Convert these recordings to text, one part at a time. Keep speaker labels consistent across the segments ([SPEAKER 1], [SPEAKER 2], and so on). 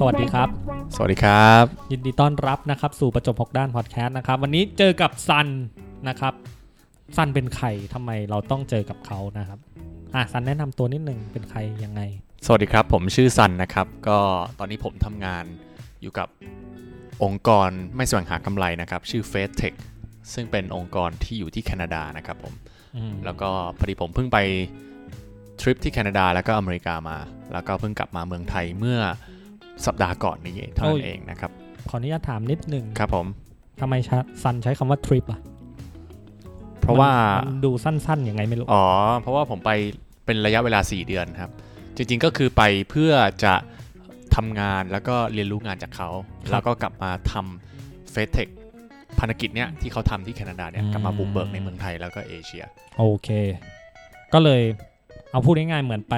[SPEAKER 1] สวัสดีครับ
[SPEAKER 2] สวัสดีครับ
[SPEAKER 1] ยินดีต้อนรับนะครับ สู่ประจบหกด้านพอดแคสต์นะครับ วันนี้เจอกับซันนะครับซันเป็นใครทำไมเราต้องเจอกับเขานะครับอะซันแนะนำตัวนิดหนึ่งเป็นใครยังไง
[SPEAKER 2] สวัสดีครับ ผมชื่อซันนะครับ ก็ตอนนี้ผมทำงานอยู่กับองค์กรไม่แสวงหากำไรนะครับ ชื่อ f a c e Tech ซึ่งเป็นองค์กรที่อยู่ที่แคนาดานะครับผม
[SPEAKER 1] อืม
[SPEAKER 2] แล้วก็พอดีผมเพิ่งไปทริปที่แคนาดาแล้วก็อเมริกามา แล้วก็เพิ่งกลับมาเมืองไทยเมื่อ สัปดาห์ก่อนนี้เท่านั้นเองนะครับ
[SPEAKER 1] ขออนุญาตถามนิดหนึ่ง
[SPEAKER 2] ครับผม
[SPEAKER 1] ทำไมชะซันใช้คำว่าทริปอะ
[SPEAKER 2] เพราะว่า
[SPEAKER 1] นดูสั้นๆยังไงไม่รู้
[SPEAKER 2] อ๋อ เพราะว่าผมไปเป็นระยะเวลา 4 เดือนครับ จริงๆก็คือไปเพื่อจะทำงานแล้วก็เรียนรู้งานจากเขา แล้วก็กลับมาทำเฟสเทคภารกิจเนี้ยที่เขาทำที่แคนาดาเนี่ยกลับมาบุกเบิกในเมืองไทยแล้วก็เอเชีย
[SPEAKER 1] โอเค ก็เลยเอาพูดง่ายๆเหมือนไป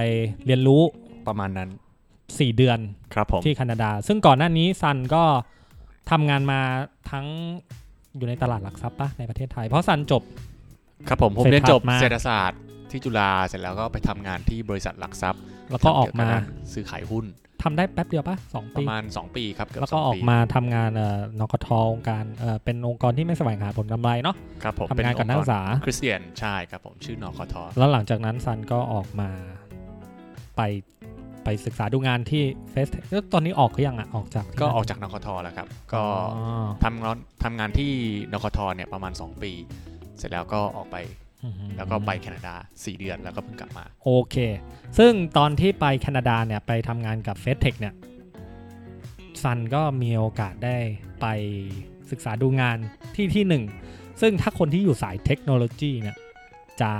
[SPEAKER 1] เรียนรู้
[SPEAKER 2] ประมาณนั้น
[SPEAKER 1] 4 เดือน
[SPEAKER 2] ครับผม
[SPEAKER 1] ที่แคนาดา ซึ่งก่อนหน้านี้ซันก็ทำงานมาทั้งอยู่ในตลาดหลักทรัพย์ปะในประเทศไทย เพราะซันจบ
[SPEAKER 2] ครับผมผม
[SPEAKER 1] เสร็จ
[SPEAKER 2] เรียนจบ
[SPEAKER 1] ถัดมา
[SPEAKER 2] เศรษฐศาสตร์ที่จุฬาเสร็จแล้วก็ไปทำงานที่บริษัทหลักทรัพย์
[SPEAKER 1] แล้วก็ออกมา
[SPEAKER 2] ทำเยวบรซื้อขายหุ้น
[SPEAKER 1] ทำได้แป๊บเดียวปะสอง
[SPEAKER 2] ป
[SPEAKER 1] ปี
[SPEAKER 2] ระมาณ 2 ปีครับเกือบ
[SPEAKER 1] แล้ว
[SPEAKER 2] ส
[SPEAKER 1] ก็
[SPEAKER 2] อง
[SPEAKER 1] ออ
[SPEAKER 2] ปี
[SPEAKER 1] กมาทำงานเอ่อนกทองค์การเอ่อเป็นองค์กรที่ไม่แสวงหาผลกำไรเนาะ
[SPEAKER 2] ครับผม
[SPEAKER 1] ทำงานกับนักศึกษา
[SPEAKER 2] คริสเตียนใช่ครับผมชื่อนอคท
[SPEAKER 1] แล้วหลังจากนั้นซันก็ออกมาไป ไปศึกษาดูงานที่เฟสแล้วตอนนี้ออกก็ยังอะออกจากที่
[SPEAKER 2] ก็
[SPEAKER 1] นั่น
[SPEAKER 2] ออกจากนคทแล้วครับ ก็
[SPEAKER 1] อ๋อ
[SPEAKER 2] ทำงานทำงานที่นคทเนี่ยประมาณ 2 ปี เสร็จแล้วก็ออกไป
[SPEAKER 1] อือหือ
[SPEAKER 2] แล้วก็ไปแคนาดา 4 เดือนแล้วก็เพิ่งกลับมา
[SPEAKER 1] โอเค ซึ่งตอนที่ไปแคนาดาเนี่ยไปทำงานกับเฟสเทคเนี่ยซันก็มีโอกาสได้ไปศึกษาดูงานที่ที่หนึ่งซึ่งถ้าคนที่อยู่สายเทคโนโลยีเนี่ยจะ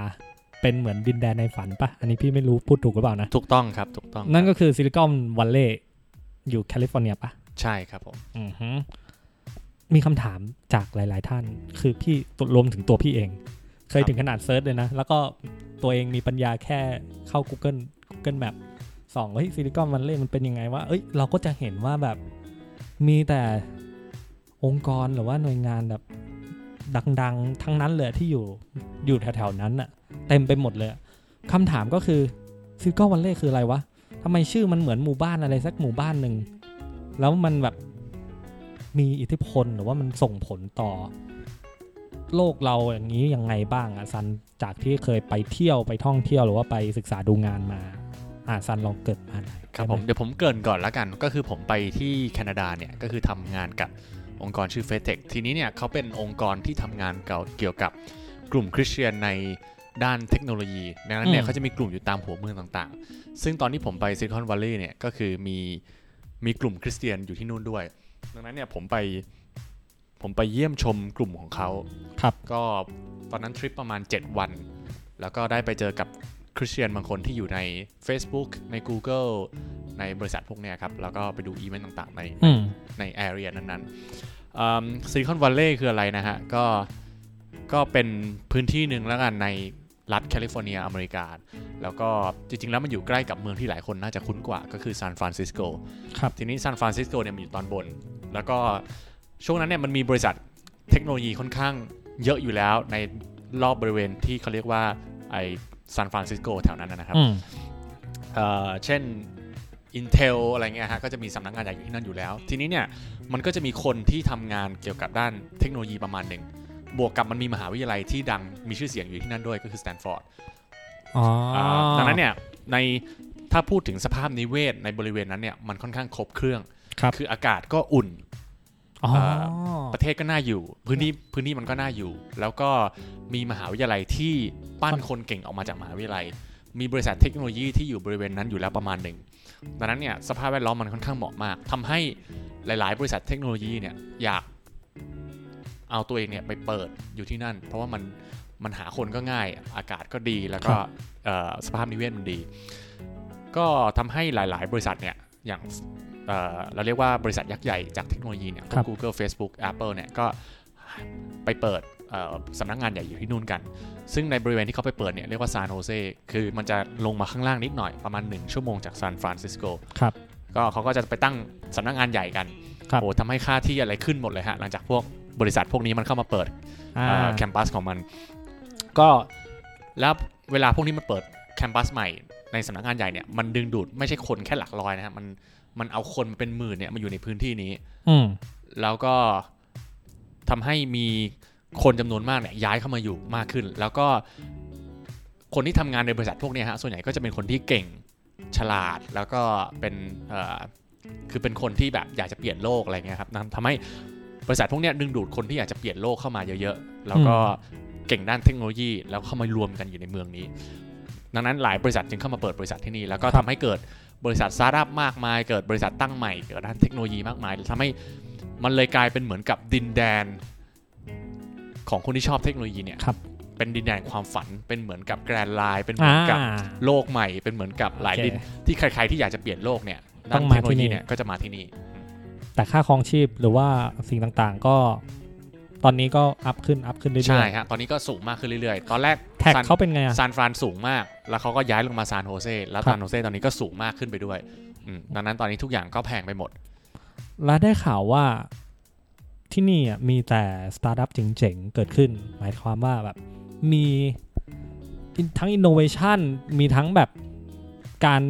[SPEAKER 1] เป็นเหมือนดินแดนในฝันปะอันนี้พี่ไม่รู้พูดถูกหรือเปล่านะ
[SPEAKER 2] ถูกต้องครับ ถูกต้อง
[SPEAKER 1] นั่น
[SPEAKER 2] ครับ
[SPEAKER 1] ก็คือซิลิคอนวัลเลย์อยู่แคลิฟอร์เนียปะ
[SPEAKER 2] ใช่ครับผม
[SPEAKER 1] อือฮึมีคำถามจากหลาย ๆ ท่าน คือพี่รวมถึงตัวพี่เอง เคยถึงขนาด search เลยนะ แล้วก็ตัวเองมีปัญญาแค่เข้า Google Google Map ส่องเฮ้ยซิลิคอนวัลเลย์มันเป็นยังไงว่าเอ้ยเราก็จะเห็นว่าแบบมีแต่องค์กรหรือว่าหน่วยงานแบบดัง ๆ ทั้งนั้นเลยที่อยู่อยู่แถว ๆ นั้นอะ เต็มไปหมดเลยอะคำถามก็คือซิลิคอนวัลเลย์คืออะไรวะทำไมชื่อมันเหมือนหมู่บ้านอะไรสักหมู่บ้านหนึ่ง แล้วมันแบบมีอิทธิพลหรือว่ามันส่งผลต่อ โลกเราอย่างนี้ยังไงบ้างอะซันจากที่เคยไปเที่ยวไปท่องเที่ยวหรือว่าไปศึกษาดูงานมาอ่าซันลองเกริ่นมาหน่อย
[SPEAKER 2] ครับ
[SPEAKER 1] ได้ไหม
[SPEAKER 2] ผมเดี๋ยวผมเกริ่นก่อนแล้วกัน ก็คือผมไปที่แคนาดาเนี่ยก็คือทำงานกับองค์กรชื่อ f a c e t e c h ทีนี้เนี่ยเขาเป็นองค์กรที่ทำงานเกี่ยวกับกลุ่มคริสเตียนใน ด้านเทคโนโลยีดังนั้นเนี่ยเขาจะมีกลุ่มอยู่ตามหัวเมืองต่างๆ ซึ่งตอนที่ผมไปซิลิคอนวัลเลย์เนี่ยก็คือมีมีกลุ่มคริสเตียนอยู่ที่นู่นด้วย ดังนั้นเนี่ยผมไปผมไปเยี่ยมชมกลุ่มของเขา
[SPEAKER 1] ครับ
[SPEAKER 2] ก็ตอนนั้นทริปประมาณ 7 วัน แล้วก็ได้ไปเจอกับคริสเตียนบางคนที่อยู่ใน Facebook ใน Google ในบริษัทพวกเนี้ยครับ แล้วก็ไปดูอีเวนต์ต่างๆ ใน
[SPEAKER 1] อืม
[SPEAKER 2] ใน area นั้นๆซิลิคอนวัลเลย์คืออะไรนะฮะ ก็ก็เป็นพื้นที่หนึ่งแล้วกันใน รัฐแคลิฟอร์เนียอเมริกา แล้วก็จริง ๆ แล้วมันอยู่ใกล้กับเมืองที่หลายคนน่าจะคุ้นกว่าก็คือซานฟรานซิสโก
[SPEAKER 1] ครับ
[SPEAKER 2] ทีนี้ซานฟรานซิสโกเนี่ยมันอยู่ตอนบน แล้วก็ช่วงนั้นเนี่ยมันมีบริษัทเทคโนโลยีค่อนข้างเยอะอยู่แล้วในรอบบริเวณที่เขาเรียกว่าไอซานฟรานซิสโกแถวนั้นนะครับ
[SPEAKER 1] อืม
[SPEAKER 2] เอ่อเช่น Intel อะไรเงี้ยฮะก็จะมีสำนักงานใหญ่อยู่ที่นั่นอยู่แล้ว ทีนี้เนี่ยมันก็จะมีคนที่ทำงานเกี่ยวกับด้านเทคโนโลยีประมาณหนึ่ง บวกกับมันมีมหาวิทยาลัยที่ดังมีชื่อเสียงอยู่ที่นั่นด้วยก็คือสแตนฟอร์ด
[SPEAKER 1] อ๋ออ
[SPEAKER 2] ดังนั้นเนี่ยในถ้าพูดถึงสภาพนิเวศในบริเวณนั้นเนี่ยมันค่อนข้างครบเครื่อง
[SPEAKER 1] ครับ
[SPEAKER 2] คืออากาศก็อุ่น
[SPEAKER 1] อ๋อ
[SPEAKER 2] ประเทศก็น่าอยู่ พื้นที่พื้นที่มันก็น่าอยู่ แล้วก็มีมหาวิทยาลัยที่ปั้นคนเก่งออกมาจากมหาวิทยาลัย มีบริษัทเทคโนโลยีที่อยู่บริเวณนั้นอยู่แล้วประมาณหนึ่งดังนั้นเนี่ยสภาพแวดล้อมมันค่อนข้างเหมาะมากทำให้หลาย ๆ บริษัทเทคโนโลยีเนี่ยอยาก เอาตัวเองเนี่ยไปเปิดอยู่ที่นั่น เพราะว่ามันมันหาคนก็ง่าย อากาศก็ดีแล้วก็
[SPEAKER 1] ครับ
[SPEAKER 2] เอ่อสภาพนิเวศมันดี ก็ทำให้หลาย ๆ บริษัทเนี่ยอย่างเอ่อเราเรียกว่าบริษัทยักษ์ใหญ่จากเทคโนโลยีเนี่ยพว
[SPEAKER 1] ครั
[SPEAKER 2] ก
[SPEAKER 1] บ
[SPEAKER 2] Google Facebook Apple เนี่ยก็ไปเปิดเอ่อสำนักงานใหญ่อยู่ที่นู่นกัน ซึ่งในบริเวณที่เขาไปเปิดเนี่ยเรียกว่าซานโฮเซ คือมันจะลงมาข้างล่างนิดหน่อยประมาณ 1 ชั่วโมงจากซานฟรานซิสโก
[SPEAKER 1] ครับ
[SPEAKER 2] ก็เขาก็จะไปตั้งสำนักงานใหญ่กัน
[SPEAKER 1] ครับ
[SPEAKER 2] โอ้ทำให้ค่าที่อะไรขึ้นหมดเลยฮะ หลังจากพวก บริษัทพวกนี้มันเข้ามาเปิด
[SPEAKER 1] อ่า
[SPEAKER 2] แคมปัสของมัน ก็แล้วเวลาพวกนี้มันเปิดแคมปัสใหม่ในสำนักงานใหญ่เนี่ยมันดึงดูดไม่ใช่คนแค่หลักร้อยนะฮะมันมันเอาคนมาเป็นหมื่นเนี่ยมาอยู่ในพื้นที่นี้
[SPEAKER 1] อืม
[SPEAKER 2] แล้วก็ทำให้มีคนจำนวนมากเนี่ยย้ายเข้ามาอยู่มากขึ้น แล้วก็คนที่ทำงานในบริษัทพวกเนี้ยฮะส่วนใหญ่ก็จะเป็นคนที่เก่งฉลาดแล้วก็เป็นเอ่อคือเป็นคนที่แบบอยากจะเปลี่ยนโลกอะไรเงี้ยครับทำให้ บริษัทพวกเนี้ยดึงดูดคนที่อยากจะเปลี่ยนโลกเข้ามาเยอะๆ แล้วก็เก่งด้านเทคโนโลยี แล้วเข้ามารวมกันอยู่ในเมืองนี้ ดังนั้นหลายบริษัทจึงเข้ามาเปิดบริษัทที่นี่ แล้วก็ทำให้เกิดบริษัทสตาร์ทอัพมากมาย เกิดบริษัทตั้งใหม่ เกิดด้านเทคโนโลยีมากมายทำให้มันเลยกลายเป็นเหมือนกับดินแดนของคนที่ชอบเทคโนโลยีเนี่ย
[SPEAKER 1] ครับ
[SPEAKER 2] เป็นดินแดนความฝัน เป็นเหมือนกับแกรนไลน์ เป็นเหมื
[SPEAKER 1] อ่า
[SPEAKER 2] อนกับโลกใหม่ เป็นเหมือนกับหลาย
[SPEAKER 1] โอเค
[SPEAKER 2] ดินที่ใครๆที่อยากจะเปลี่ยนโลกเนี่ยด้า
[SPEAKER 1] นง
[SPEAKER 2] เทคโนโล
[SPEAKER 1] ที่นี่
[SPEAKER 2] เนี่ยก็จะมาที่นี่
[SPEAKER 1] แต่ค่าครองชีพหรือว่าสิ่งต่างๆ ก็ตอนนี้ก็ up ขึ้น up ขึ้นเรื่อยๆ
[SPEAKER 2] ใช่ฮะตอนนี้ก็สูงมากขึ้นเรื่อยๆ ตอนแรก
[SPEAKER 1] แถว
[SPEAKER 2] ซาน
[SPEAKER 1] เขาเป็นไงอะ
[SPEAKER 2] ซานฟรานสูงมาก แล้วเขาก็ย้ายลงมาซานโฮเซแล้ว
[SPEAKER 1] ครับ
[SPEAKER 2] ซานโฮเซตอนนี้ก็สูงมากขึ้นไปด้วยอืมดังนั้นตอนนี้ทุกอย่างก็แพงไปหมด
[SPEAKER 1] แล้วได้ข่าวว่าที่นี่อะมีแต่สตาร์ทอัพเจ๋งๆ เกิดขึ้น หมายความว่าแบบมีทั้งอินโนเวชันมีทั้งแบบการ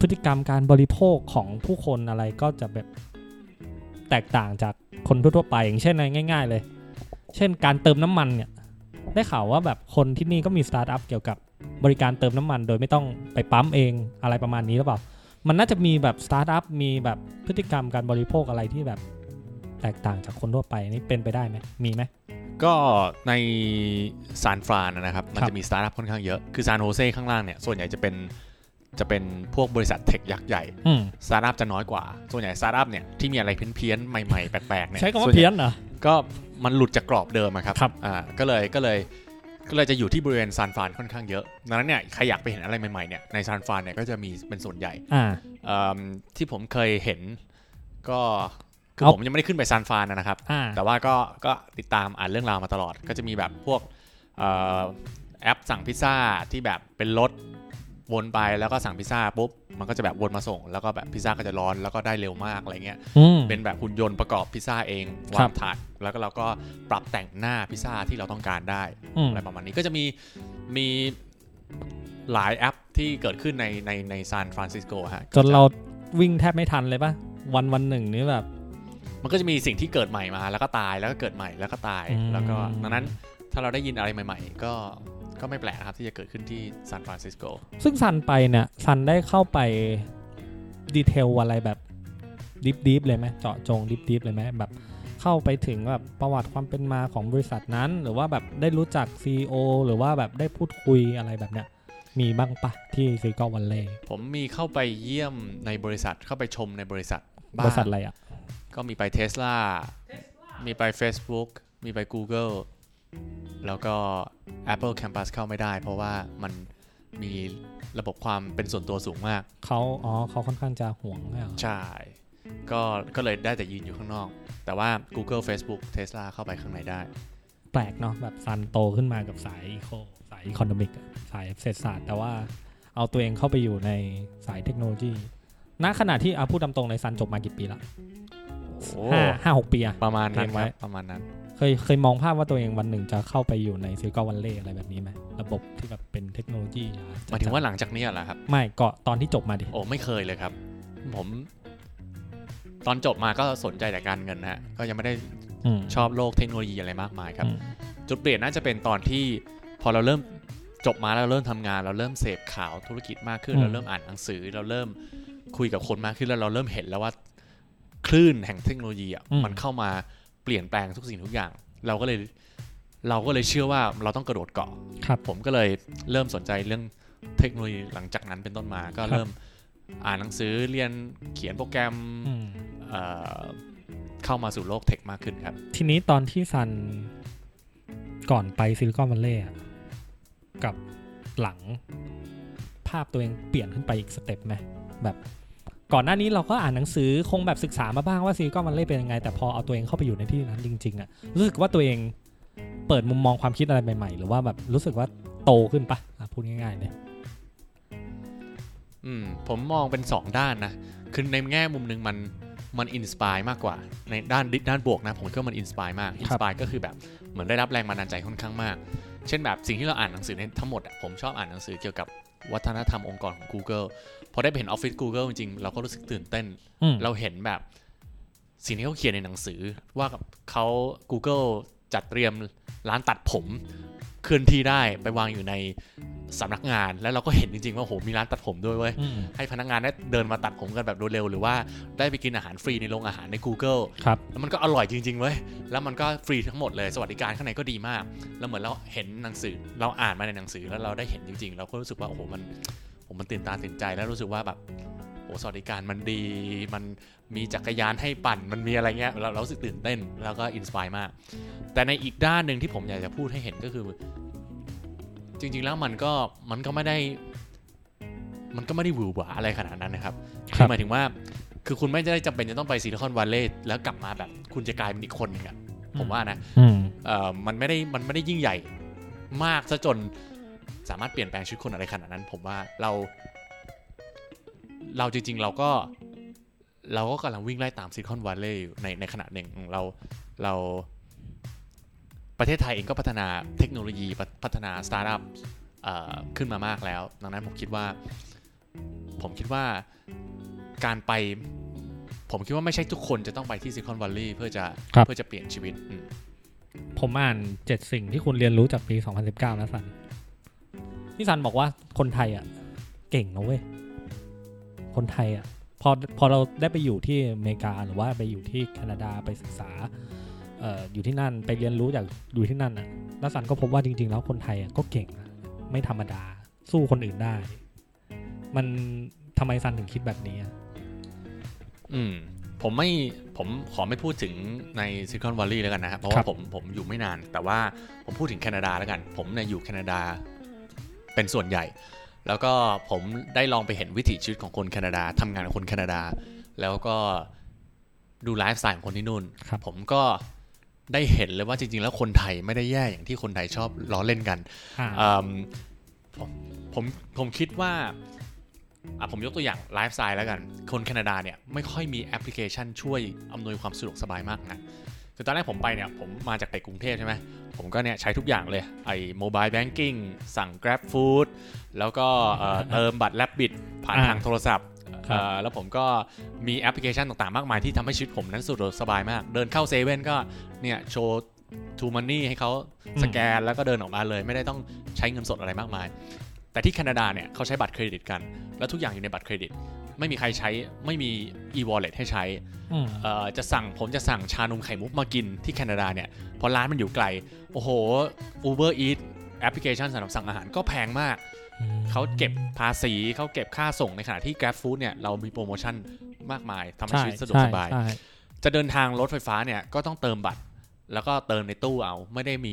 [SPEAKER 1] พฤติกรรมการบริโภคของผู้คนอะไรก็จะแบบ แตกต่างจากคนทั่วไป อย่างเช่นง่าย ๆ เลย เช่นการเติมน้ำมันเนี่ยได้ข่าวว่าแบบคนที่นี่ก็มีสตาร์ทอัพเกี่ยวกับบริการเติมน้ำมัน โดยไม่ต้องไปปั๊มเองอะไรประมาณนี้หรือเปล่า มันน่าจะมีแบบสตาร์ทอัพมีแบบพฤติกรรมการบริโภคอะไรที่แบบแตกต่างจากคนทั่วไปนี่เป็นไปได้ไหมมีไหม
[SPEAKER 2] ก็ในซานฟรานนะครับ มันจะมีสตาร์ทอัพค่อนข้างเยอะ คือซานโฮเซข้างล่างเนี่ย ส่วนใหญ่จะเป็น จะเป็นพวกบริษัท tech ยักษ์ใหญ่
[SPEAKER 1] อืม
[SPEAKER 2] สตาร์ทอัพจะน้อยกว่า ส่วนใหญ่สตาร์ทอัพเนี่ยที่มีอะไรเพี้ยนๆใหม่ๆ แปลกๆเนี่ย
[SPEAKER 1] ใช้คำว่า
[SPEAKER 2] ส่วนใหญ่
[SPEAKER 1] เพี้ยนเหรอ
[SPEAKER 2] ก็มันหลุดจากกรอบเดิมอะครับ
[SPEAKER 1] ครับ
[SPEAKER 2] อ่าก็เลยก็เลยก็เลยจะอยู่ที่บริเวณซานฟรานค่อนข้างเยอะ ดังนั้นเนี่ยใครอยากไปเห็นอะไรใหม่ๆเนี่ยในซานฟรานเนี่ยก็จะมีเป็นส่วนใหญ่
[SPEAKER 1] อ่า
[SPEAKER 2] เอิ่มที่ผมเคยเห็นก็คือ
[SPEAKER 1] เอา
[SPEAKER 2] ผมยังไม่ได้ขึ้นไปซานฟรานนะครับ
[SPEAKER 1] อ่า
[SPEAKER 2] แต่ว่าก็ก็ติดตามอ่านเรื่องราวมาตลอด ก็จะมีแบบพวกเอ่อแอปสั่งพิซซ่าที่แบบเป็นรถ วนไปแล้วก็สั่งพิซซ่าปุ๊บมันก็จะแบบวนมาส่ง แล้วก็แบบพิซซ่าก็จะร้อนแล้วก็ได้เร็วมากอะไรเงี้ย
[SPEAKER 1] อืม
[SPEAKER 2] เป็นแบบหุ่นยนต์ประกอบพิซซ่าเอง
[SPEAKER 1] ครั
[SPEAKER 2] วา
[SPEAKER 1] บ
[SPEAKER 2] งถาดแล้วก็เราก็ปรับแต่งหน้าพิซซ่าที่เราต้องการได้
[SPEAKER 1] อืม
[SPEAKER 2] อะไรประมาณนี้ก็จะมีมีหลายแอปที่เกิดขึ้นในในในซานฟรานซิสโกฮะ
[SPEAKER 1] จนเราวิ่งแทบไม่ทันเลยปะวันวันหนึ่งนี่แบบ
[SPEAKER 2] มันก็จะมีสิ่งที่เกิดใหม่มาแล้วก็ตายแล้วก็เกิดใหม่แล้วก็ตาย
[SPEAKER 1] อืม
[SPEAKER 2] แล้วก็ดังนั้นถ้าเราได้ยินอะไรใหม่ ๆ ก็ ก็ไม่แปลกนะครับที่จะเกิดขึ้นที่ซานฟรานซิสโก
[SPEAKER 1] ซึ่งซันไปเนี่ยซันได้เข้าไป detail อะไรแบบ deep deep เลยไหมเจาะจง deep deep เลยไหมแบบเข้าไปถึงแบบประวัติความเป็นมาของบริษัทนั้น หรือว่าแบบได้รู้จัก CEO หรือว่าแบบได้พูดคุยอะไรแบบเนี้ยมีบ้างปะที่ซีกอวันเล่
[SPEAKER 2] ผมมีเข้าไปเยี่ยมในบริษัทเข้าไปชมในบริษัท
[SPEAKER 1] บ
[SPEAKER 2] บ้าง
[SPEAKER 1] ริษัทอะไรอะ
[SPEAKER 2] ก็มีไปเท s l a มีไป Facebook มีไป Google แล้วก็ Apple Campus เข้าไม่ได้ เพราะว่ามันมีระบบความเป็นส่วนตัวสูงมาก
[SPEAKER 1] เขาอ๋อเขาค่อนข้างจะห่วงเนี่ยเหรอ
[SPEAKER 2] ใช่ ก็ก็เลยได้แต่ยืนอยู่ข้างนอก แต่ว่า Google Facebook Tesla เข้าไปข้างในได้
[SPEAKER 1] แปลกเนาะแบบซันโตขึ้นมากับสาย eco สาย economic สายเศรษฐศาสตร์ แต่ว่าเอาตัวเองเข้าไปอยู่ในสายเทคโนโลยีณขณะที่เอาพูดตามตรงในซันจบมากี่ปีละ
[SPEAKER 2] โอ้
[SPEAKER 1] ห้าห้าหกปีอะ
[SPEAKER 2] ประมาณนั้น
[SPEAKER 1] เตรียมไว้
[SPEAKER 2] ครับประมาณนั้น
[SPEAKER 1] เคยเคยมองภาพว่าตัวเองวันหนึ่งจะเข้าไปอยู่ในซิลิคอนวัลเลย์อะไรแบบนี้ไหมระบบที่แบบเป็นเทคโนโลยี
[SPEAKER 2] หมายถึงว่าหลังจากนี้เหรอครับ
[SPEAKER 1] ไม่ก็ตอนที่จบมาดิ
[SPEAKER 2] โอ้ไม่เคยเลยครับ ผม ตอนจบมาก็สนใจแต่การเงินนะฮะก็ยังไม่ได้
[SPEAKER 1] อืม
[SPEAKER 2] ชอบโลกเทคโนโลยีอะไรมากมายครับ
[SPEAKER 1] อืม
[SPEAKER 2] จุดเปลี่ยนน่าจะเป็นตอนที่พอเราเริ่มจบมาแล้วเราเริ่มทำงาน เราเริ่มเสพข่าวธุรกิจมากขึ้น
[SPEAKER 1] อืม
[SPEAKER 2] เราเริ่มอ่านหนังสือ เราเริ่มคุยกับคนมากขึ้นแล้วเราเริ่มเห็นแล้วว่า คลื่นแห่งเทคโนโลยีอะมันเข้ามา เปลี่ยนแปลงทุกสิ่งทุกอย่าง เราก็เลยเราก็เลยเชื่อว่าเราต้องกระโดดเกาะ
[SPEAKER 1] ครับ
[SPEAKER 2] ผมก็เลยเริ่มสนใจเรื่องเทคโนโลยีหลังจากนั้นเป็นต้นมา ก็
[SPEAKER 1] ครับ
[SPEAKER 2] เริ่มอ่านหนังสือเรียนเขียนโปรแกรม
[SPEAKER 1] อืม
[SPEAKER 2] เอ่อเข้ามาสู่โลก tech มากขึ้นครับ
[SPEAKER 1] ทีนี้ตอนที่ซันก่อนไปซิลิคอนวัลเลย์กับหลังภาพตัวเองเปลี่ยนขึ้นไปอีก step ไหมแบบ ก่อนหน้านี้เราก็อ่านหนังสือคงแบบศึกษามาบ้างว่าซิลิคอนวัลเลย์เป็นยังไง แต่พอเอาตัวเองเข้าไปอยู่ในที่นั้นจริงๆอะรู้สึกว่าตัวเองเปิดมุมมองความคิดอะไรใหม่ๆ หรือว่าแบบรู้สึกว่าโตขึ้นปะอะพูดง่ายๆเลย
[SPEAKER 2] อืมผมมองเป็น2ด้านนะคือในแง่มุมหนึ่งมันมัน inspire มากกว่า ในด้านด้านบวกนะผมคิดว่ามัน inspire มาก inspire ก็คือแบบเหมือนได้รับแรงบันดาลใจค่อนข้างมาก เช่นแบบสิ่งที่เราอ่านหนังสือในทั้งหมดอะผมชอบอ่านหนังสือเกี่ยวกับ วัฒนธรรมองค์กรของ Google พอได้ไปเห็นออฟฟิศ Google จริงๆ เราก็รู้สึกตื่นเต้น
[SPEAKER 1] อืม
[SPEAKER 2] เราเห็นแบบสิ่งที่เขาเขียนในหนังสือ ว่าเขา Google จัดเตรียมร้านตัดผมเคลื่อนที่ได้ไปวางอยู่ใน สำนักงานแล้วเราก็เห็นจริงๆว่าโหมีร้านตัดผมด้วยเว้ย
[SPEAKER 1] อืม
[SPEAKER 2] ให้พนักงานได้เดินมาตัดผมกันแบบเร็วๆหรือว่าได้ไปกินอาหารฟรีในโรงอาหารใน Google
[SPEAKER 1] ครับ
[SPEAKER 2] แล้วมันก็อร่อยจริงๆเว้ยแล้วมันก็ฟรีทั้งหมดเลยสวัสดิการข้างในก็ดีมาก แล้วเหมือนเราเห็นหนังสือเราอ่านมาในหนังสือแล้วเราได้เห็นจริงๆ เราก็รู้สึกว่าโอ้โหมันผมมันตื่นตาตื่นใจแล้วรู้สึกว่าแบบโอ้สวัสดิการมันดี มันมีจักรยานให้ปั่นมันมีอะไรเงี้ยเราเรารู้สึกตื่นเต้นแล้วก็ inspire มาก แต่ในอีกด้านหนึ่งที่ผมอยากจะพูดให้เห็นก็คือ จริง ๆ แล้วมันก็มันก็ไม่ได้ มันก็ไม่ได้หวือหวาอะไรขนาดนั้นนะครับ
[SPEAKER 1] ครับ
[SPEAKER 2] หมายถึงว่า คือคุณไม่ได้จำเป็นจะต้องไปซิลิคอนวัลเลย์แล้วกลับมาแบบ คุณจะกลายเป็นอีกคนหนึ่งอะผมว่านะ
[SPEAKER 1] อืม
[SPEAKER 2] เอ่อมันไม่ได้มันไม่ได้ยิ่งใหญ่มากซะจนสามารถเปลี่ยนแปลงชีวิตคนอะไรขนาดนั้น ผมว่าเรา เราจริง ๆ เราก็เราก็กำลังวิ่งไล่ตามซิลิคอนวัลเลย์อยู่ในในขณะหนึ่งเราเรา ประเทศไทยเองก็พัฒนาเทคโนโลยีพัพัฒนาสตาร์ทอัพเอ่อขึ้นมามากแล้ว ดังนั้นผมคิดว่า ผมคิดว่าการไป ผมคิดว่าไม่ใช่ทุกคนจะต้องไปที่ซิลิคอนวัลเลย์เพื่อจะ
[SPEAKER 1] ครับ
[SPEAKER 2] เพื่อจะเปลี่ยนชีวิตอืม
[SPEAKER 1] ผมอ่านเจ็ดสิ่งที่คุณเรียนรู้จากปี 2019 นะซันที่สันบอกว่าคนไทยอะ เก่งนะเว้ย คนไทยอะพอพอเราได้ไปอยู่ที่อเมริกาหรือว่าไปอยู่ที่แคนาดาไปศึกษาเอ่ออยู่ที่นั่นไปเรียนรู้จากอยู่ที่นั่นอะแล้วสันก็พบว่าจริง ๆ แล้วคนไทยอะก็เก่งนะไม่ธรรมดา สู้คนอื่นได้ มันทำไมซันถึงคิดแบบนี้อะ
[SPEAKER 2] อืมผมไม่ผมขอไม่พูดถึงในซิลิคอนวัลเลย์แล้วกันนะครับ เพราะ
[SPEAKER 1] ครั
[SPEAKER 2] ว่า
[SPEAKER 1] บ
[SPEAKER 2] ผมผมอยู่ไม่นาน แต่ว่าผมพูดถึงแคนาดาแล้วกัน ผมเนี่ยอยู่แคนาดาเป็นส่วนใหญ่ แล้วก็ผมได้ลองไปเห็นวิถีชีวิตของคนแคนาดาทำงานกับคนแคนาดา แล้วก็ดูไลฟ์สไตล์ของคนที่นู่น
[SPEAKER 1] ครับ
[SPEAKER 2] ผมก็ ได้เห็นเลยว่าจริง ๆ แล้วคนไทยไม่ได้แย่อย่างที่คนไทยชอบล้อเล่นกัน
[SPEAKER 1] อ่า
[SPEAKER 2] อืมผมผมผมคิดว่าอะผมยกตัวอย่างไลฟ์สไตล์แล้วกัน คนแคนาดาเนี่ยไม่ค่อยมีแอปพลิเคชันช่วยอำนวยความสะดวกสบายมากนะคือตอนแรกผมไปเนี่ยผมมาจากเด็กกรุงเทพใช่ไหมผมก็เนี่ยใช้ทุกอย่างเลย ไอ้ mobile banking สั่ง Grab Food แล้วก็เอ่อเติมบัตร Rabbit ผ่าน
[SPEAKER 1] อ่า
[SPEAKER 2] ทางโทรศัพท์
[SPEAKER 1] ครับ
[SPEAKER 2] เอ่อ แล้วผมก็มีแอปพลิเคชันต่างๆ มากมายที่ทำให้ชีวิตผมนั้นสะดวกสบายมาก เดินเข้าเซเว่นก็เนี่ยโชว์ TrueMoney ให้เขาสแกนแล้วก็เดินออกมาเลย ไม่ได้ต้องใช้เงินสดอะไรมากมาย แต่ที่แคนาดาเนี่ยเขาใช้บัตรเครดิตกัน แล้วทุกอย่างอยู่ในบัตรเครดิต ไม่มีใครใช้ไม่มี e-wallet ให้ใช้
[SPEAKER 1] อืม
[SPEAKER 2] เอ่อจะสั่งผมจะสั่งชานมไข่มุกมากินที่แคนาดาเนี่ยเพราะร้านมันอยู่ไกล โอ้โห Uber Eats แอปพลิเคชันสำหรับสั่งอาหารก็แพงมาก เขาเก็บภาษีเขาเก็บค่าส่งในขณะที่ Grab Food เนี่ยเรามีโปรโมชั่นมากมายทำให้ชีวิตสะดวกสบาย
[SPEAKER 1] ใช่ใช่
[SPEAKER 2] จะเดินทางรถไฟฟ้าเนี่ยก็ต้องเติมบัตร แล้วก็เติมในตู้เอาไม่ได้มี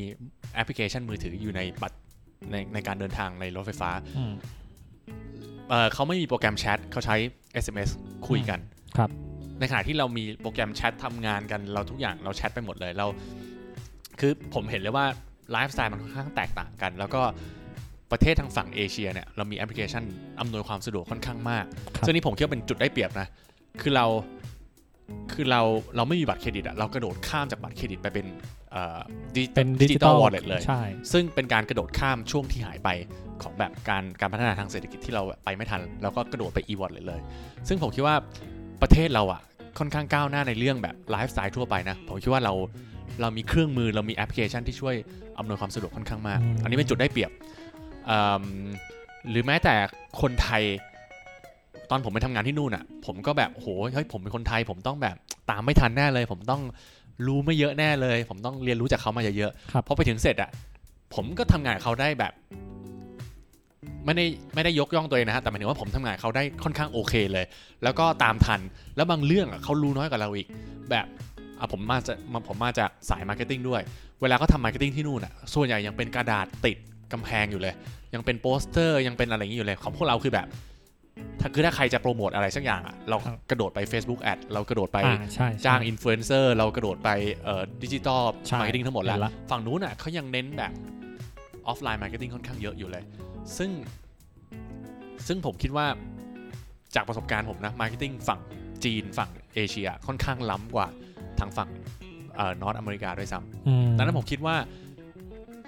[SPEAKER 2] แอปพลิเคชันมือถืออยู่ในบัตรในในการเดินทางในรถไฟฟ้า
[SPEAKER 1] อืม
[SPEAKER 2] เอ่อเขาไม่มีโปรแกรมแชทเขาใช้ SMS คุยกัน
[SPEAKER 1] ครับ
[SPEAKER 2] ในขณะที่เรามีโปรแกรมแชททำงานกันเราทุกอย่างเราแชทไปหมดเลยเรา คือผมเห็นเลยว่าไลฟ์สไตล์มันค่อนข้างแตกต่างกัน แล้วก็ ประเทศทางฝั่งเอเชียเนี่ยเรามีแอปพลิเคชันอำนวยความสะดวกค่อนข้างมาก
[SPEAKER 1] ครับ
[SPEAKER 2] ซึ่งนี่ผมคิดว่าเป็นจุดได้เปรียบนะ คือเราคือเราเราไม่มีบัตรเครดิตอะเรากระโดดข้ามจากบัตรเครดิตไปเป็นเอ่อ
[SPEAKER 1] เป็น
[SPEAKER 2] digital wallet เลย
[SPEAKER 1] ใช่
[SPEAKER 2] ซึ่งเป็นการกระโดดข้ามช่วงที่หายไปของแบบการการพัฒนาทางเศรษฐกิจที่เราไปไม่ทันแล้วก็กระโดดไป e-wallet เลย ซึ่งผมคิดว่าประเทศเราอะค่อนข้างก้าวหน้าในเรื่องแบบไลฟ์สไตล์ทั่วไปนะ ผมคิดว่าเราเรามีเครื่องมือเรามีแอปพลิเคชันที่ช่วยอำนวยความสะดวกค่อนข้างมาก
[SPEAKER 1] อืม
[SPEAKER 2] อันนี้เป็นจุดได้เปรียบอืม หรือแม้แต่คนไทย ตอนผมไปทำงานที่นู่นอะ ผมก็แบบโหเฮ้ยผมเป็นคนไทย ผมต้องแบบตามไม่ทันแน่เลย ผมต้องรู้ไม่เยอะแน่เลย ผมต้องเรียนรู้จากเขามาเยอะ
[SPEAKER 1] ครับ
[SPEAKER 2] ๆพอไปถึงเสร็จอะผมก็ทำงานกับเขาได้แบบไม่ได้ไม่ได้ยกย่องตัวเองนะฮะแต่หมายถึงว่าผมทำงานกับเขาได้ค่อนข้างโอเคเลย แล้วก็ตามทันแล้วบางเรื่องอะเขารู้น้อยกว่าเราอีก แบบอะผมมาจะมาผมมาจากสาย marketing ด้วย เวลาเขาทำ marketing ที่นู่นอะส่วนใหญ่ยังเป็นกระดาษติด กำแพงอยู่เลย ยังเป็นโปสเตอร์ยังเป็นอะไรอย่างนี้อยู่เลย ของพวกเราคือแบบ ถ้าคือถ้าใครจะโปรโมทอะไรสักอย่างอะเรา
[SPEAKER 1] ครับ
[SPEAKER 2] กระโดดไป Facebook Ad เรากระโดดไป
[SPEAKER 1] อ่าใช่ใช่
[SPEAKER 2] จ้างอินฟลูเอนเซอร์เรากระโดดไปเอ่อดิจิตอล
[SPEAKER 1] ใช่
[SPEAKER 2] marketing ทั้งหมดแล้ว
[SPEAKER 1] เห็นละ
[SPEAKER 2] ฝั่งนู้นอะเขายังเน้นแบบ offline marketing ค่อนข้างเยอะอยู่เลย ซึ่ง ซึ่งผมคิดว่าจากประสบการณ์ผมนะ marketing ฝั่งจีนฝั่งเอเชียค่อนข้างล้ำกว่าทางฝั่งเอ่อ North America ด้วยซ้ำ
[SPEAKER 1] อืม
[SPEAKER 2] ดังนั้นผมคิดว่า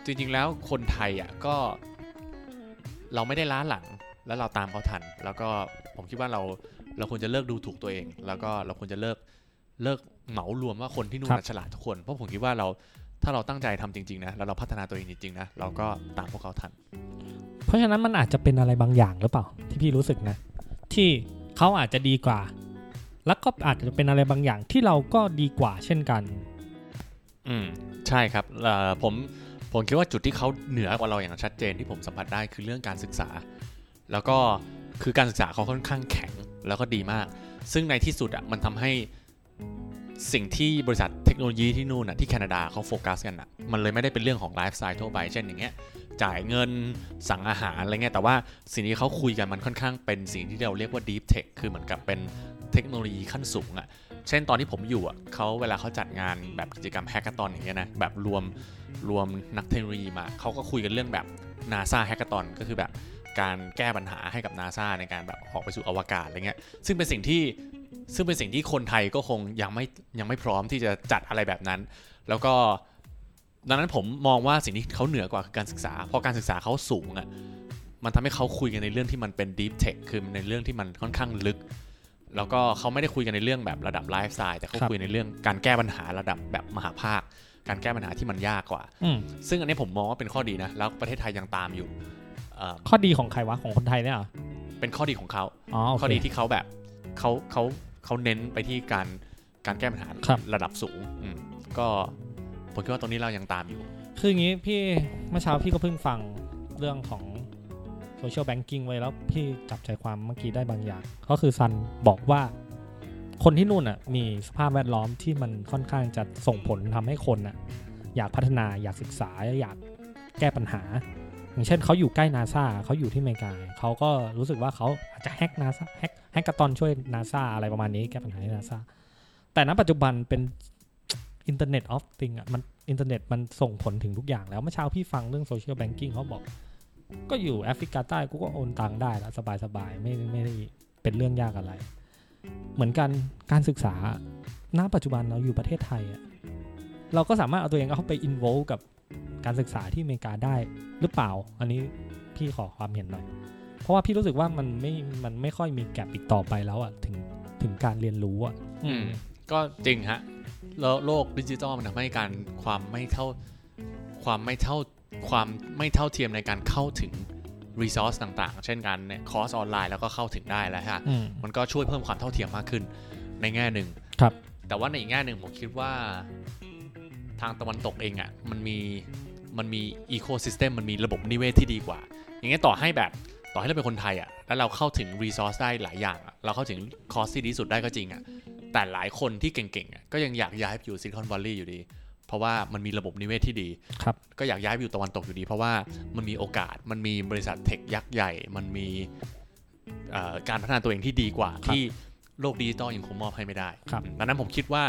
[SPEAKER 2] จริงๆแล้วคนไทยอะก็เราไม่ได้ล้าหลังแล้วเราตามเขาทัน แล้วก็ผมคิดว่าเราเราควรจะเลิกดูถูกตัวเอง แล้วก็เราควรจะเลิกเลิกเหมารวมว่าคนที่นู่นน่ะฉลาดทุกคน เพราะผมคิดว่าเราถ้าเราตั้งใจทำจริงๆนะแล้วเราพัฒนาตัวเองจริงๆนะเราก็ตามพวกเขาทัน
[SPEAKER 1] เพราะฉะนั้นมันอาจจะเป็นอะไรบางอย่างหรือเปล่า ที่พี่รู้สึกนะ ที่เขาอาจจะดีกว่า แล้วก็อาจจะเป็นอะไรบางอย่างที่เราก็ดีกว่าเช่นกัน
[SPEAKER 2] อืมใช่ครับเอ่อผม ผมคิดว่าจุดที่เขาเหนือกว่าเราอย่างชัดเจนที่ผมสัมผัสได้คือเรื่องการศึกษา แล้วก็คือการศึกษาเขาค่อนข้างแข็งแล้วก็ดีมาก ซึ่งในที่สุดอะมันทำให้สิ่งที่บริษัทเทคโนโลยีที่นู่นอะที่แคนาดาเขาโฟกัสกันอะมันเลยไม่ได้เป็นเรื่องของไลฟ์สไตล์ทั่วไปเช่นอย่างเงี้ยจ่ายเงินสั่งอาหารอะไรเงี้ยแต่ว่าสิ่งที่เขาคุยกันมันค่อนข้างเป็นสิ่งที่เราเรียกว่า deep tech คือเหมือนกับเป็นเทคโนโลยีขั้นสูงอะ เช่นตอนที่ผมอยู่อะเขาเวลาเขาจัดงานแบบกิจกรรม hackathon อย่างเงี้ยนะแบบรวมรวมนักเทคโนโลยีมาเขาก็คุยกันเรื่องแบบ NASA แฮกเกอร์ตอนก็คือแบบการแก้ปัญหาให้กับ NASA ในการแบบออกไปสู่อวกาศอะไรเงี้ยซึ่งเป็นสิ่งที่ซึ่งเป็นสิ่งที่คนไทยก็คงยังไม่ยังไม่พร้อมที่จะจัดอะไรแบบนั้น แล้วก็ดังนั้นผมมองว่าสิ่งที่เขาเหนือกว่าคือการศึกษา เพราะการศึกษาเขาสูงอะมันทำให้เขาคุยกันในเรื่องที่มันเป็น deep tech คือในเรื่องที่มันค่อนข้างลึก แล้วก็เขาไม่ได้คุยกันในเรื่องแบบระดับไลฟ์สไตล์แต่เขา
[SPEAKER 1] ครับ
[SPEAKER 2] คุยในเรื่องการแก้ปัญหาระดับแบบมหาภาค การแก้ปัญหาที่มันยากกว่า
[SPEAKER 1] อืม
[SPEAKER 2] ซึ่งอันนี้ผมมองว่าเป็นข้อดีนะ แล้วประเทศไทยยังตามอยู่เอ่อ
[SPEAKER 1] ข้อดีของใครวะของคนไทยเนี่ยเหรอ
[SPEAKER 2] เป็นข้อดีของเขา
[SPEAKER 1] อ๋อโอเค
[SPEAKER 2] ข้อดีที่เขาแบบเขาเขาเขาเน้นไปที่การการแก้ปัญหา
[SPEAKER 1] ครับ
[SPEAKER 2] ระดับสูงอืมก็ผมคิดว่าตรงนี้เรายังตามอยู่
[SPEAKER 1] คืออย่างนี้พี่เมื่อเช้าพี่ก็เพิ่งฟังเรื่องของ โซเชียลแบงกิ้งไว้แล้วพี่จับใจความเมื่อกี้ได้บางอย่าง ก็คือซันบอกว่าคนที่นู่นอะมีสภาพแวดล้อมที่มันค่อนข้างจะส่งผลทำให้คนอะอยากพัฒนาอยากศึกษาอยากแก้ปัญหา อย่างเช่นเขาอยู่ใกล้นาซาเขาอยู่ที่อเมริกาเขาก็รู้สึกว่าเขาอาจจะ hack นาซา hack hackathon ช่วยนาซาอะไรประมาณนี้แก้ปัญหาให้นาซาแต่ณปัจจุบันเป็น Internet of Things อะมันอินเทอร์เน็ตมันส่งผลถึงทุกอย่างแล้วเมื่อเช้าพี่ฟังเรื่อง social banking เขาบอก ก็อยู่แอฟริกาใต้กูก็โอนตังค์ได้แล้วสบายสบายๆไม่ไม่ได้เป็นเรื่องยากอะไร เหมือนกันการศึกษาณปัจจุบันเราอยู่ประเทศไทยอะเราก็สามารถเอาตัวเองเข้าไปอินโวกับการศึกษาที่อเมริกาได้หรือเปล่า อันนี้พี่ขอความเห็นหน่อย เพราะว่าพี่รู้สึกว่ามันไม่ มันไม่ค่อยมีแกลบอีกต่อไปแล้วอะถึงถึงการเรียนรู้อะ
[SPEAKER 2] อืม ก็จริงฮะแล้วโลกดิจิตอลมันทำให้การความไม่เท่า ความไม่เท่า ความไม่เท่าเทียมในการเข้าถึงresource ต่างๆ เช่นการเนี่ยคอร์สออนไลน์แล้วก็เข้าถึงได้แล้วฮะ
[SPEAKER 1] อืม
[SPEAKER 2] มันก็ช่วยเพิ่มความเท่าเทียมมากขึ้นในแง่หนึ่ง
[SPEAKER 1] ครับ
[SPEAKER 2] แต่ว่าในอีกแง่หนึ่งผมคิดว่าทางตะวันตกเองอะ่ะมันมีมันมี ecosystem มันมีระบบนิเวศที่ดีกว่า อย่างเงี้ยต่อให้แบบต่อให้เราเป็นคนไทยอะ่ะแล้วเราเข้าถึง resource ได้หลายอย่างอะเราเข้าถึงคอร์สที่ดีที่สุดได้ก็จริงอะ่ะแต่หลายคนที่เก่งๆอะก็ยังอยากย้ายไปอยู่ Silicon Valley อยู่ดี เพราะว่ามันมีระบบนิเวศที่ดี
[SPEAKER 1] ครับ
[SPEAKER 2] ก็อยากย้ายไปอยู่ตะวันตกอยู่ดี เพราะว่ามันมีโอกาสมันมีบริษัทเทคยักษ์ใหญ่ มันมีเอ่อการพัฒนาตัวเองที่ดีกว่า
[SPEAKER 1] ครับ
[SPEAKER 2] ที่โลกดิจิตอลยังคงมอบให้ไม่ได้
[SPEAKER 1] ครับ
[SPEAKER 2] ดังนั้นผมคิดว่า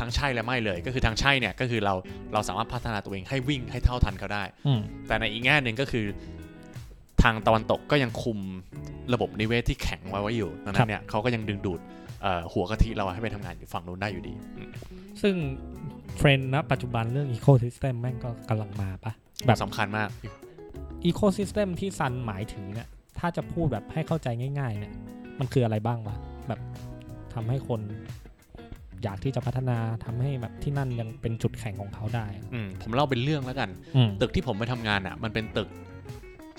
[SPEAKER 2] ทั้งใช่และไม่เลย ก็คือทั้งใช่เนี่ยก็คือเราเราสามารถพัฒนาตัวเองให้วิ่งให้เท่าทันเขาได้
[SPEAKER 1] อืม
[SPEAKER 2] แต่ในอีกแง่หนึ่งก็คือทางตะวันตกก็ยังคุมระบบนิเวศที่แข็งไว้ไว้อยู่ดังนั้นเนี่ยเขาก็ยังดึงดูดเอ่อหัวกะทิเราให้ไปทำงานอยู่ฝั่งนู้นได้อยู่ดีอืม
[SPEAKER 1] ซึ่งเทรนด์ณปัจจุบันเรื่อง ecosystem แม่งก็กำลังมาป่ะแบบ
[SPEAKER 2] สำคัญมาก
[SPEAKER 1] ecosystem ที่ซันหมายถึงเนี่ยถ้าจะพูดแบบให้เข้าใจง่าย ๆ เนี่ย มันคืออะไรบ้างวะแบบทำให้คนอยากที่จะพัฒนาทำให้แบบที่นั่นยังเป็นจุดแข็งของเขาได้อะ
[SPEAKER 2] อืมผมเล่าเป็นเรื่องแล้วกัน
[SPEAKER 1] อืม
[SPEAKER 2] ตึกที่ผมไปทำงานอะ มันเป็นตึก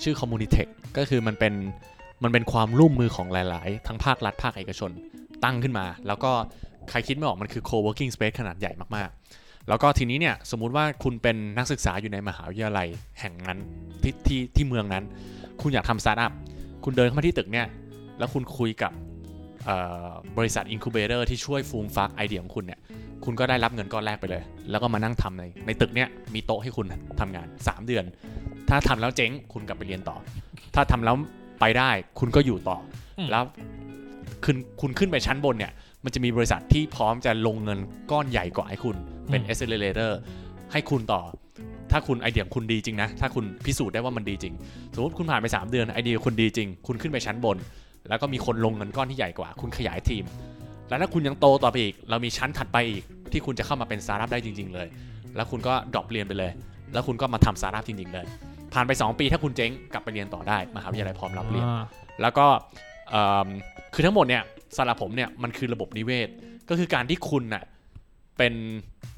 [SPEAKER 2] ชื่อ Communitech ก็คือมันเป็นมันเป็นความร่วมมือของหลาย ๆ ทั้งภาครัฐภาคเอกชนตั้งขึ้นมา แล้วก็ ใครคิดไม่ออกมันคือ co-working space ขนาดใหญ่มากๆ แล้วก็ทีนี้เนี่ยสมมุติว่าคุณเป็นนักศึกษาอยู่ในมหาวิทยาลัยแห่งนั้นที่ที่ที่เมืองนั้น คุณอยากทำสตาร์ทอัพคุณเดินเข้ามาที่ตึกเนี่ยแล้วคุณคุยกับเอ่อบริษัท incubator ที่ช่วยฟูมฟักไอเดียของคุณเนี่ย คุณก็ได้รับเงินก้อนแรกไปเลย แล้วก็มานั่งทำในในตึกเนี้ยมีโต๊ะให้คุณทำงาน 3 เดือน ถ้าทำแล้วเจ๊งคุณกลับไปเรียนต่อ ถ้าทำแล้วไปได้คุณก็อยู่ต่ออ
[SPEAKER 1] ม
[SPEAKER 2] แล้วคุณคุณขึ้นไปชั้นบนเนี่ย มันจะมีบริษัทที่พร้อมจะลงเงินก้อนใหญ่กว่าให้คุณเป็น accelerator ให้คุณต่อ ถ้าคุณไอเดียของคุณดีจริงนะ ถ้าคุณพิสูจน์ได้ว่ามันดีจริง สมมติคุณผ่านไป 3 เดือนไอเดียคุณดีจริง คุณขึ้นไปชั้นบน แล้วก็มีคนลงเงินก้อนที่ใหญ่กว่า คุณขยายทีม แล้วถ้าคุณยังโตต่อไปอีก เรามีชั้นถัดไปอีก ที่คุณจะเข้ามาเป็นสตาร์ทอัพได้จริง ๆ เลย แล้วคุณก็ drop เรียนไปเลย แล้วคุณก็มาทำสตาร์ทอัพจริงๆเลย ผ่านไป 2 ปีถ้าคุณเจ๊งกลับไปเรียนต่อได้มหาวิทยาลัยพร้อมรับเรียน
[SPEAKER 1] อ่า
[SPEAKER 2] แล้วก็เอิ่มคือทั้งหมดเนี่ย สำหรับผมเนี่ยมันคือระบบนิเวศ ก็คือการที่คุณน่ะเป็น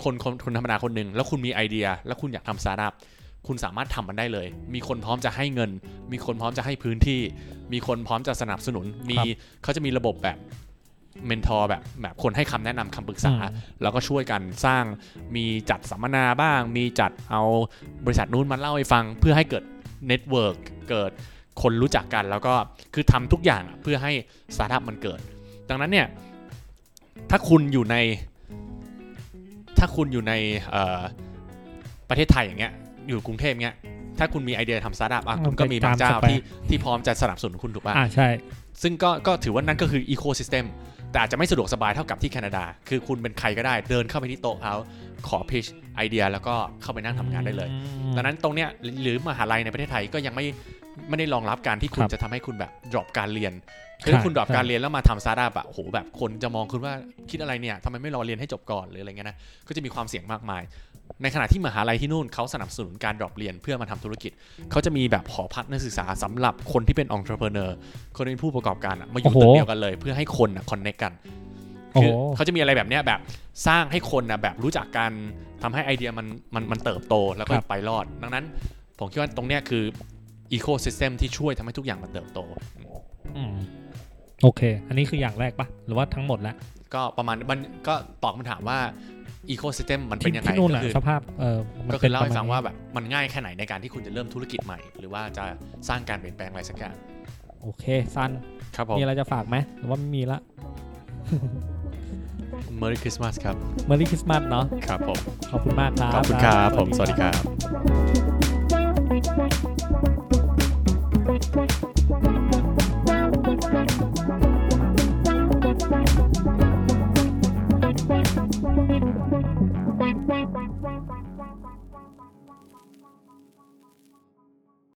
[SPEAKER 2] คนคนคนธรรมดาคนหนึ่งแล้วคุณมีไอเดีย แล้วคุณอยากทำสตาร์ทอัพคุณสามารถทำมันได้เลย มีคนพร้อมจะให้เงิน มีคนพร้อมจะให้พื้นที่ มีคนพร้อมจะสนับสนุน มีเขาจะมีระบบแบบ mentor แบบแบบคนให้คำแนะนำคำปรึกษา
[SPEAKER 1] อืม
[SPEAKER 2] แล้วก็ช่วยกันสร้าง มีจัดสัมมนาบ้าง มีจัดเอาบริษัทนู้นมาเล่าให้ฟัง เพื่อให้เกิด network เกิดคนรู้จักกัน แล้วก็คือทำทุกอย่างอะเพื่อให้สตาร์ทอัพมันเกิด ดังนั้นเนี่ยถ้าคุณอยู่ใน ถ้าคุณอยู่ในเอ่อประเทศไทยอย่างเงี้ยอยู่กรุงเทพเงี้ยถ้าคุณมีไอเดียทำสตาร์ทอัพอะคุณก็มีบางเจ้าที่ที่พร้อมจะสนับสนุนคุณถูกป่ะ
[SPEAKER 1] อ่าใช่
[SPEAKER 2] ซึ่งก็ก็ถือว่านั่นก็คืออีโค y ิสเต็มแต่อาจจะไม่สะดวกสบายเท่ากับที่แคนาดา คือคุณเป็นใครก็ได้เดินเข้าไปที่โต๊ะเขาขอ pitch idea แล้วก็เข้าไปนั่งทำงานได้เลย ดังนั้นตรงเนี้ยหรือมหาลัยในประเทศไทยก็ยังไม่ ไม่ได้รองรับการที่คุณ
[SPEAKER 1] ครับ
[SPEAKER 2] จะทำให้คุณแบบ drop การเรียน
[SPEAKER 1] ใช่
[SPEAKER 2] คือถ้าคุณ drop
[SPEAKER 1] ใช่
[SPEAKER 2] การเรียนแล้วมาทำสตาร์ทอัพอะโอ้โหแบบคนจะมองคุณว่าคิดอะไรเนี่ยทำไมไม่รอเรียนให้จบก่อนหรืออะไรเงี้ยนะก็จะมีความเสี่ยงมากมาย ในขณะที่มหาลัยที่นู่นเขาสนับสนุนการ drop เรียนเพื่อมาทำธุรกิจ เขาจะมีแบบหอพักนักศึกษาสำหรับคนที่เป็น entrepreneur คนที่เป็นผู้ประกอบการอะมาอยู่
[SPEAKER 1] โอ้โห
[SPEAKER 2] ตึกเดียวกันเลย เพื่อให้คนอะ connect กัน
[SPEAKER 1] โอ้
[SPEAKER 2] คื
[SPEAKER 1] โห
[SPEAKER 2] อเขาจะมีอะไรแบบเนี้ยแบบสร้างให้คนนะแบบรู้จักกันทำให้ไอเดียมันมันมันเติบโตแล้วก็
[SPEAKER 1] ครับ
[SPEAKER 2] ไปรอด ดังนั้นผมคิดว่าตรงเนี้ยคือ อีโค y ิสเต็มที่ช่วยทำให้ทุกอย่างมันเติบโต
[SPEAKER 1] อืมโอเค อันนี้คืออย่างแรกปะหรือว่าทั้งหมดแล้ว
[SPEAKER 2] ก็ประมาณมันก็ตอบคำถามว่าอีโค y ิสเต็มมันเป็
[SPEAKER 1] ที่
[SPEAKER 2] นยังไง
[SPEAKER 1] ที่นู่น
[SPEAKER 2] ก็
[SPEAKER 1] อะ
[SPEAKER 2] คือ
[SPEAKER 1] สภาพเออมัน
[SPEAKER 2] ก็คื
[SPEAKER 1] ป็
[SPEAKER 2] อนเล่าให้
[SPEAKER 1] ประมณ
[SPEAKER 2] ฟัง
[SPEAKER 1] นี้
[SPEAKER 2] ว่าแบบมันง่ายแค่ไหนในการที่คุณจะเริ่มธุรกิจใหม่ หรือว่าจะสร้างการเปลี่ยนแปลงอะไรสักอย่าง
[SPEAKER 1] โอเคซัน
[SPEAKER 2] ครับผม
[SPEAKER 1] มีอะไรจะฝากไหมหรือว่าไม่มีละ
[SPEAKER 2] Merry Christmas ครับ
[SPEAKER 1] เมอรี่คริสต์มาสเนาะ
[SPEAKER 2] ครับผม
[SPEAKER 1] ขอบคุณมากครับ
[SPEAKER 2] ขอบคุณครับ
[SPEAKER 1] ส
[SPEAKER 2] ผ
[SPEAKER 1] วัส
[SPEAKER 2] ม
[SPEAKER 1] ดี
[SPEAKER 2] สวัสดีครับ